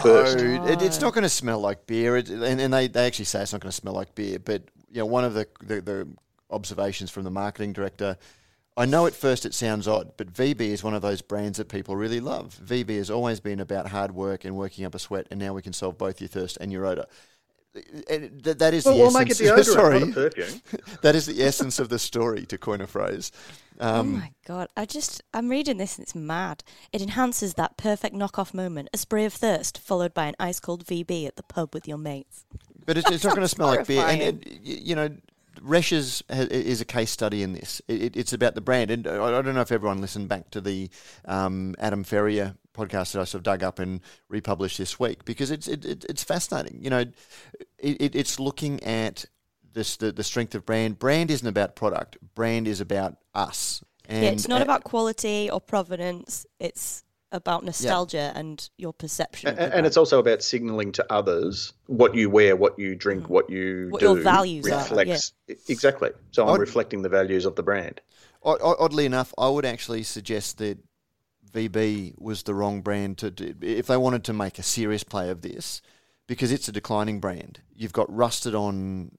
thirst. No, it, it's not going to smell like beer, it, and, and they, they actually say it's not going to smell like beer. But you know, one of the, the the observations from the marketing director. I know at first it sounds odd, but VB is one of those brands that people really love. VB has always been about hard work and working up a sweat, and now we can solve both your thirst and your odor. And th- that is Well, the we'll essence. make it deodorant, sorry, not a perfume. that is the essence of the story. To coin a phrase, Oh um, my god! I just I'm reading this and it's mad. It enhances that perfect knockoff moment: a spray of thirst followed by an ice cold VB at the pub with your mates. But it's, it's not going to smell like beer. And, horrifying. it, you know, Resch's is a case study in this. It, it- it's about the brand. And I I don't know if everyone listened back to the um, Adam Ferrier podcast that I sort of dug up and republished this week because it's it, it, it's fascinating. You know, it, it, it's looking at this the, the strength of brand. Brand isn't about product. Brand is about us. And yeah, it's not uh, about quality or provenance. It's about nostalgia and your perception. And, and it's also about signalling to others what you wear, what you drink, what you Mm. What do. your values are, reflects exactly. So I'm I'd- reflecting the values of the brand. O- o- Oddly enough, I would actually suggest that VB was the wrong brand to do, if they wanted to make a serious play of this, because it's a declining brand. You've got rusted on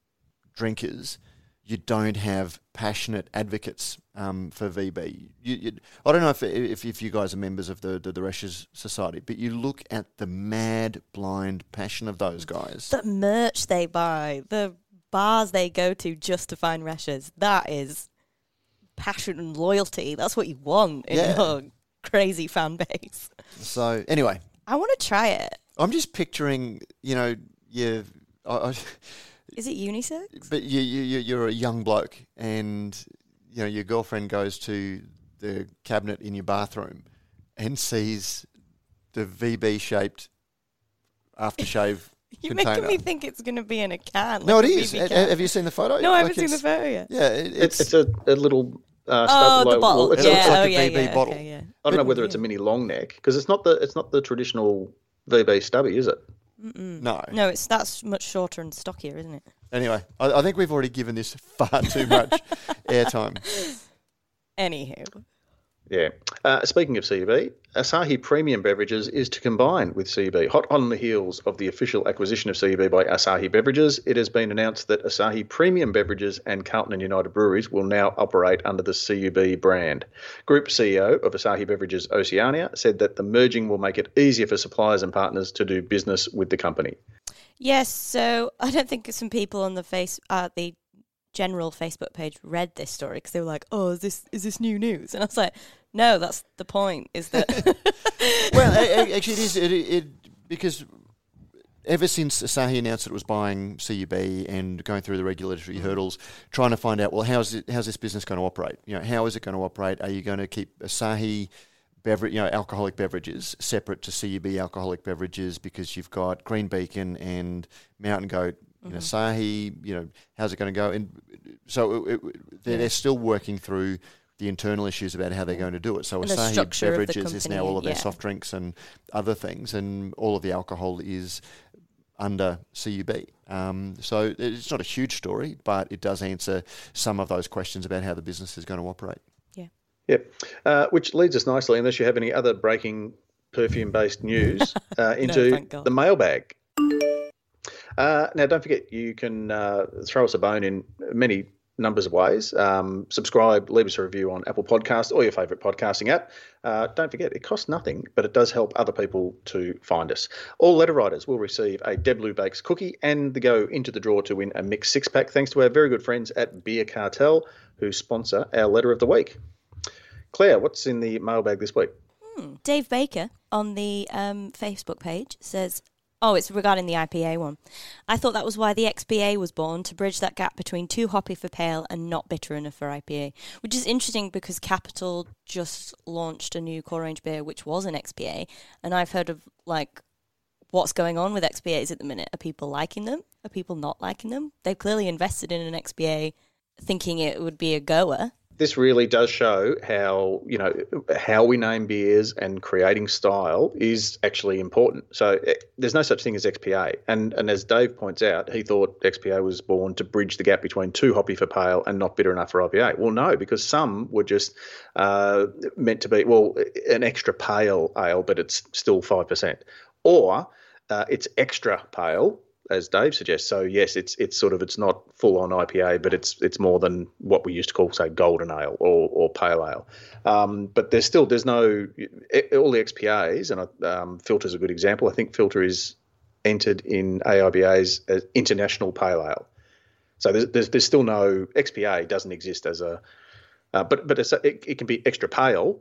drinkers. You don't have passionate advocates um, for VB. You, you, I don't know if, if if you guys are members of the the, the Society, but you look at the mad, blind passion of those guys. the merch they buy, the bars they go to just to find Resch's. That is passion and loyalty. That's what you want in Yeah. your crazy fan base. So anyway, I want to try it. I'm just picturing, you know, you. I, I, Is it unisex? But you, you, you- you're a young bloke, and you know your girlfriend goes to the cabinet in your bathroom and sees the VB-shaped aftershave You're container. making me think it's going to be in a can. no, it is. a is. BB Ha- can. Have you seen the photo? No, I haven't Like seen the photo yet. Yeah, it, It's, it's, it's a, a little. Uh, Oh, the like- bottle. well, it's it yeah, looks like oh, a yeah, BB yeah. bottle. Okay, yeah. I don't know whether it's a mini long neck because it's not the it's not the traditional VB stubby, is it? no. No, it's that's much shorter and stockier, isn't it? Anyway, I, I think we've already given this far too much airtime. Anywho, Yeah. Uh, speaking of CB, Asahi Premium Beverages is to combine with CB. Hot on the heels of the official acquisition of CB by Asahi Beverages, it has been announced that Asahi Premium Beverages and Carlton and United Breweries will now operate under the CUB brand. Group CEO of Asahi Beverages Oceania said that the merging will make it easier for suppliers and partners to do business with the company. yes. So I don't think some people on the face uh, the general Facebook page read this story because they were like, "Oh, is this is this new news?" And I was like, "No, that's the point. Is that well, a- a- actually, it is. It, it because ever since Asahi announced that it was buying CUB and going through the regulatory mm. hurdles, trying to find out, well, how's it, how's this business going to operate? You know, how is it going to operate? Are you going to keep Asahi beverage, you know, alcoholic beverages separate to CUB alcoholic beverages because you've got Green Beacon and Mountain Goat, you know, Sahi. You know, how's it going to go? And so it, it, they're, they're still working through the internal issues about how they're going to do it. So And Asahi structure of the Beverages is now all of their yeah. soft drinks and other things, and all of the alcohol is under CUB. Um, so it's not a huge story, but it does answer some of those questions about how the business is going to operate. Yeah. Yep. Uh, which leads us nicely, unless you have any other breaking perfume based news, uh, into thank God. the mailbag. Uh, now, don't forget, you can uh, throw us a bone in many numbers of ways. Um, subscribe, leave us a review on Apple Podcasts or your favourite podcasting app. Uh, don't forget, it costs nothing, but it does help other people to find us. All letter writers will receive a Deb Lou Bakes cookie and they go into the draw to win a mixed six pack thanks to our very good friends at Beer Cartel who sponsor our letter of the week. Claire, what's in the mailbag this week? Dave Baker on the um, Facebook page says, Oh, it's regarding the IPA one. I thought that was why the XPA was born, to bridge that gap between too hoppy for pale and not bitter enough for IPA. Which is interesting because Capital just launched a new core range beer, which was an XPA. And I've heard of, like, what's going on with XPAs at the minute. Are people liking them? Are people not liking them? They've clearly invested in an XPA thinking it would be a goer. This really does show how you know how we name beers and creating style is actually important. So eh, there's no such thing as XPA, and and as Dave points out, he thought XPA was born to bridge the gap between too hoppy for pale and not bitter enough for IPA. Well, no, because some were just uh, meant to be well an extra pale ale, but it's still five percent, or uh, it's extra pale as Dave suggests. So yes, it's it's sort of it's not full on IPA, but it's it's more than what we used to call say golden ale or, or pale ale. Um, but there's still there's no all the XPAs and um, filter's a good example. I think filter is entered in AIBA's as international pale ale. So there's there's, there's still no XPA doesn't exist as a, uh, but but a, it, it can be extra pale,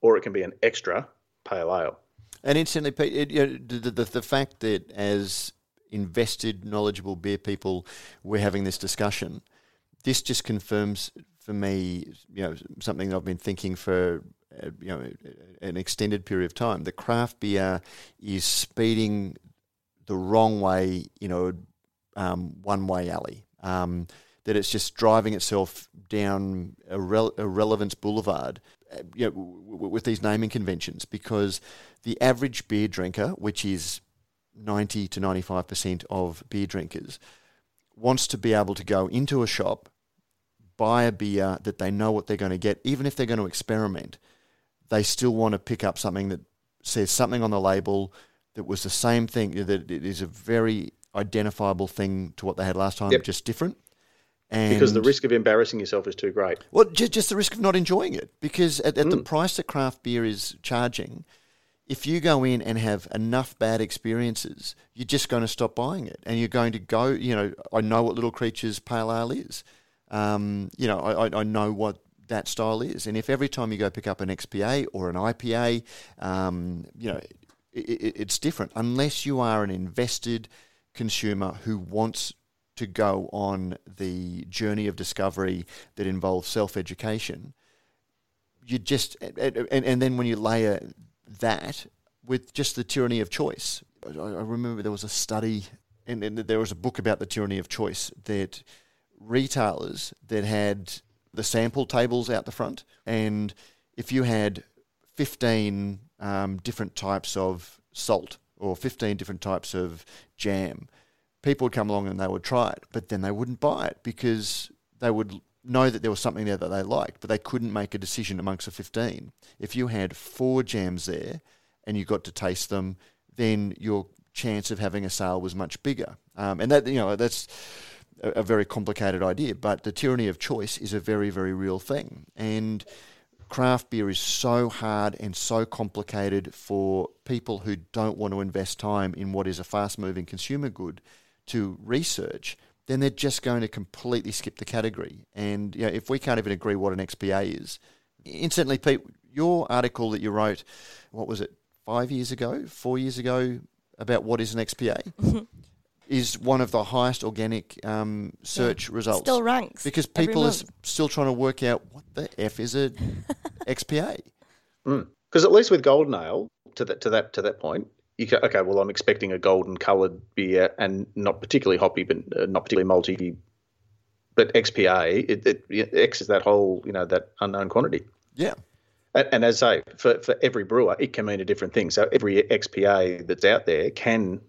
or it can be an extra pale ale. And instantly, Pete, it, you know, the, the, the fact that as invested, knowledgeable beer people, we're having this discussion, this just confirms for me, you know, something that I've been thinking for, uh, you know, an extended period of time. The craft beer is speeding the wrong way, you know, um, one way alley. Um, that it's just driving itself down a rel- irrelevance boulevard, uh, you know, w- w- with these naming conventions, because the average beer drinker, which is 90 to 95% of beer drinkers, wants to be able to go into a shop, buy a beer that they know what they're going to get, even if they're going to experiment. They still want to pick up something that says something on the label that was the same thing, that it is a very identifiable thing to what they had last time, Yep. just different. And Because the risk of embarrassing yourself is too great. well, just, just the risk of not enjoying it. Because at, at the Mm. price that craft beer is charging, if you go in and have enough bad experiences, you're just going to stop buying it. And you're going to go, you know, I know what Little Creatures Pale Ale is. Um, you know, I, I- know what that style is. And if every time you go pick up an XPA or an IPA, um, you know, it, it, it's different. Unless you are an invested consumer who wants to go on the journey of discovery that involves self education, you just and, and, and then when you layer that with just the tyranny of choice, I, I remember there was a study and, and there was a book about the tyranny of choice that retailers that had the sample tables out the front, and if you had 15 um, different types of salt or 15 different types of jam, people would come along and they would try it, but then they wouldn't buy it because they would know that there was something there that they liked, but they couldn't make a decision amongst the 15. If you had four jams there and you got to taste them, then your chance of having a sale was much bigger. Um, and that, you know, that's a, a very complicated idea, but the tyranny of choice is a very, very real thing. And craft beer is so hard and so complicated for people who don't want to invest time in what is a fast moving consumer good to research, then they're just going to completely skip the category. And you know, if we can't even agree what an XPA is, instantly, Pete, your article that you wrote, what was it, five years ago, four years ago, about what is an XPA, is one of the highest organic um, search results. Still ranks. because people are still trying to work out what the F is a XPA. Because Because at least with Golden Ale, to that to that to that point, you go, okay. Well, I'm expecting a golden coloured beer and not particularly hoppy, but uh, not particularly malty. But XPA, it, it, X is that whole you know that unknown quantity. Yeah. And, and as I say, for, for every brewer, it can mean a different thing. So every XPA that's out there can,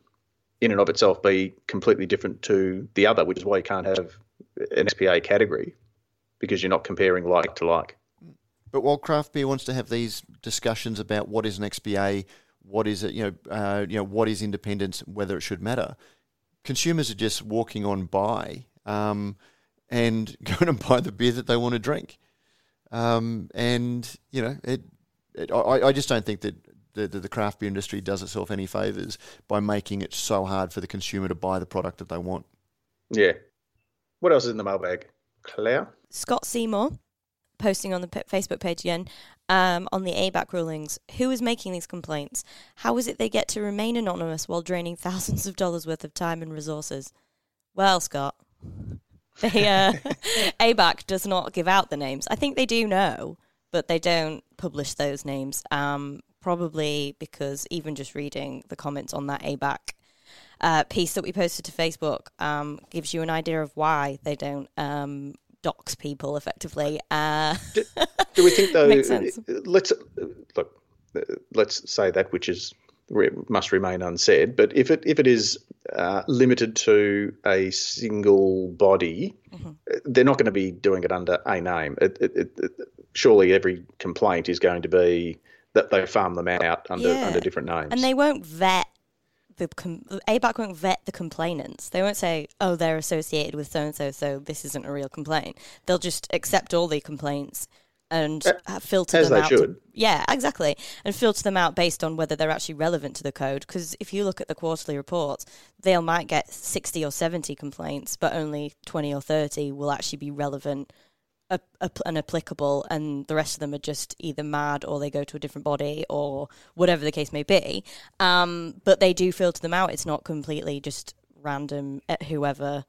in and of itself, be completely different to the other, which is why you can't have an XPA category because you're not comparing like to like. But while craft beer wants to have these discussions about what is an XPA, what is it, you know, uh, you know, what is independence, whether it should matter, consumers are just walking on by um, and going to buy the beer that they want to drink. Um, and you know, it, it, I, I just don't think that the, the, the craft beer industry does itself any favors by making it so hard for the consumer to buy the product that they want. Yeah. What else is in the mailbag? Claire? Scott Seymour posting on the Facebook page again um, on the ABAC rulings. Who is making these complaints? How is it they get to remain anonymous while draining thousands of dollars worth of time and resources? Well, Scott, they, uh, ABAC does not give out the names. I think they do know, but they don't publish those names. Um, probably because even just reading the comments on that ABAC uh, piece that we posted to Facebook um, gives you an idea of why they don't um, dox people effectively. Uh, do, do, we think though? Makes sense. Let's look. Let's say that which is must remain unsaid. But if it if it is uh, limited to a single body, mm-hmm. they're not going to be doing it under a name. It, it, it, surely every complaint is going to be that they farm them out under Yeah. under different names. and they won't vet the com- ABAC won't vet the complainants. They won't say, "Oh, they're associated with so and so, so this isn't a real complaint." They'll just accept all the complaints and Uh, filter as them they out. should. yeah, exactly, and filter them out based on whether they're actually relevant to the code. Because if you look at the quarterly reports, they might get sixty or seventy complaints, but only twenty or thirty will actually be relevant ap- ap- and applicable, and the rest of them are just either mad or they go to a different body or whatever the case may be. Um, but they do filter them out. It's not completely just random at whoever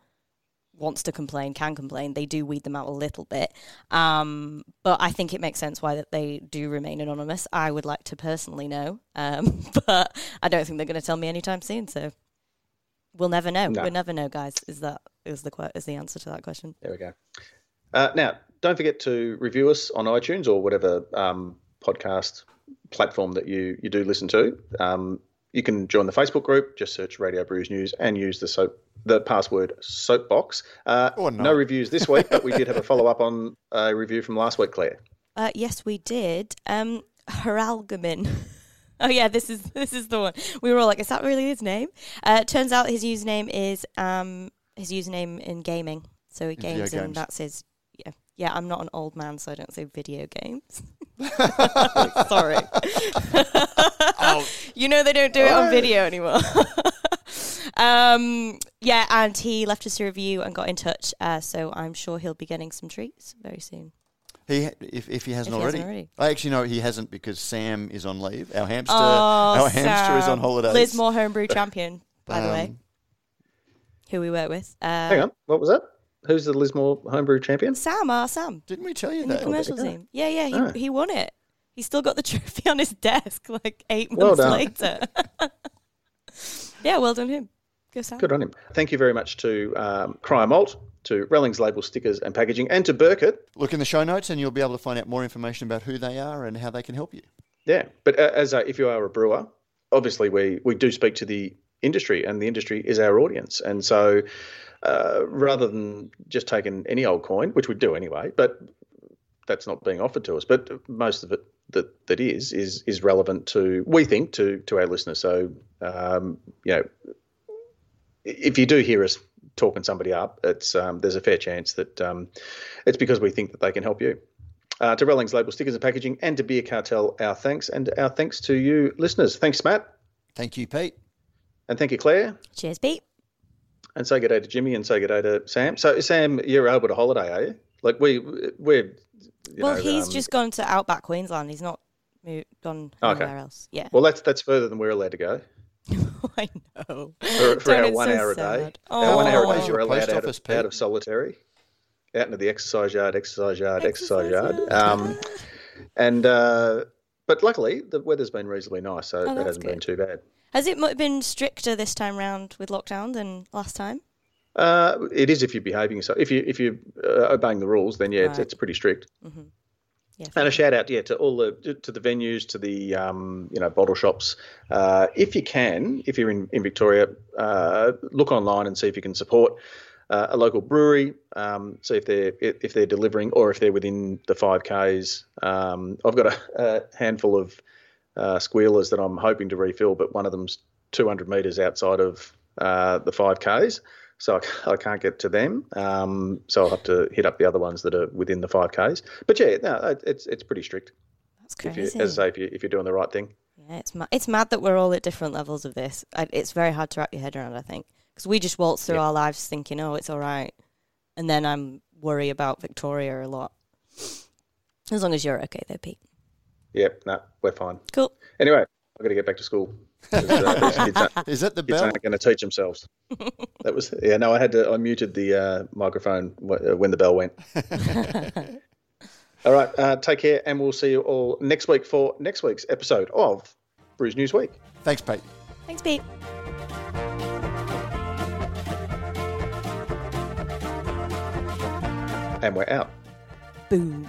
wants to complain can complain. They do weed them out a little bit. Um, but I think it makes sense why that they do remain anonymous. I would like to personally know, um, but I don't think they're going to tell me anytime soon. So we'll never know. No. We'll never know, guys. Is that is the is the answer to that question? There we go. Uh, now, don't forget to review us on iTunes or whatever um, podcast platform that you, you do listen to. Um, you can join the Facebook group. Just search Radio Brews News and use the soap the password soapbox. Uh, Or not. no reviews this week, but we did have a follow up on a review from last week, Claire. Uh, yes, we did. Um, Haralgamin. oh yeah, this is this is the one. We were all like, is that really his name? Uh, it turns out his username is um his username in gaming. So he video games and that's his. Yeah, yeah. I'm not an old man, so I don't say video games. Sorry. You know they don't do it on video anymore. um, yeah, and he left us a review and got in touch. Uh, so I'm sure he'll be getting some treats very soon. He, if, if he hasn't If he already. hasn't already. I actually know he hasn't because Sam is on leave. Our hamster, Oh, our hamster is on Sam. holidays. Lismore homebrew champion, by the way, Um, who we work with. Uh, Hang on, what was that? Who's the Lismore homebrew champion? Sam, our Sam, Didn't we tell you in the commercial yeah. team. Yeah, yeah, he, Oh. he won it. He's still got the trophy on his desk, like eight Well months done. later. yeah, well done him. Go Sam. Good on him. Thank you very much to um, Cryer Malt, to Rallings Label Stickers and Packaging, and to Burkert. Look in the show notes and you'll be able to find out more information about who they are and how they can help you. Yeah, but uh, as a, if you are a brewer, obviously we we do speak to the industry, and the industry is our audience, and so uh, rather than just taking any old coin, which we do anyway, but that's not being offered to us. But most of it that that is is is relevant to we think to to our listeners. So um, you know, if you do hear us talking somebody up, it's um, there's a fair chance that um, it's because we think that they can help you. Uh, to Rallings Label Stickers and Packaging and to Beer Cartel, our thanks. And our thanks to you, listeners. Thanks, Matt. Thank you, Pete. And thank you, Claire. Cheers, Pete. And say good day to Jimmy and say good day to Sam. So, Sam, you're able to holiday, are you? Like, we, we're. You well, know, he's um, just gone to Outback Queensland. He's not moved, gone Okay. anywhere else. Yeah. Well, that's that's further than we're allowed to go. I know. For, for Don't, our it's one so hour a day. sad. Our one hour Oh. a day, Your we're allowed post out office, of, out of solitary. Out into the exercise yard, exercise yard, exercise, Exercise yard. yard. Um, and uh, but luckily the weather's been reasonably nice, so Oh, that hasn't been too bad. Has it been stricter this time round with lockdown than last time? Uh, it is if you're behaving yourself. If you if you're uh, obeying the rules, then yeah, it's, Right. it's pretty strict. Yeah. And a shout out, yeah, to all the to the venues, to the um, you know bottle shops. Uh, if you can, if you're in in Victoria, uh, look online and see if you can support uh, a local brewery. Um, see if they're if they're delivering or if they're within the five k's. Um, I've got a, a handful of uh, squealers that I'm hoping to refill, but one of them's 200 metres outside of uh, the five k's. So I, I can't get to them. Um, so I'll have to hit up the other ones that are within the five k's. But yeah, no, it- it's it's pretty strict. That's If you, crazy. as I say, if, you, if you're doing the right thing. Yeah, it's ma- it's mad that we're all at different levels of this. I, it's very hard to wrap your head around. I think because we just waltz through Yeah. our lives thinking, "Oh, it's all right," and then I'm worry about Victoria a lot. As long as you're okay, though, Pete. Yeah, no, we're fine. Cool. Anyway, I've got to get back to school. uh, these kids aren't, Is that the kids bell? aren't going to teach themselves. that was yeah. No, I had to. I muted the uh, microphone wh- uh, when the bell went. all right. Uh, take care, and we'll see you all next week for next week's episode of Brews News Week. Thanks, Pete. Thanks, Pete. And we're out. Boom.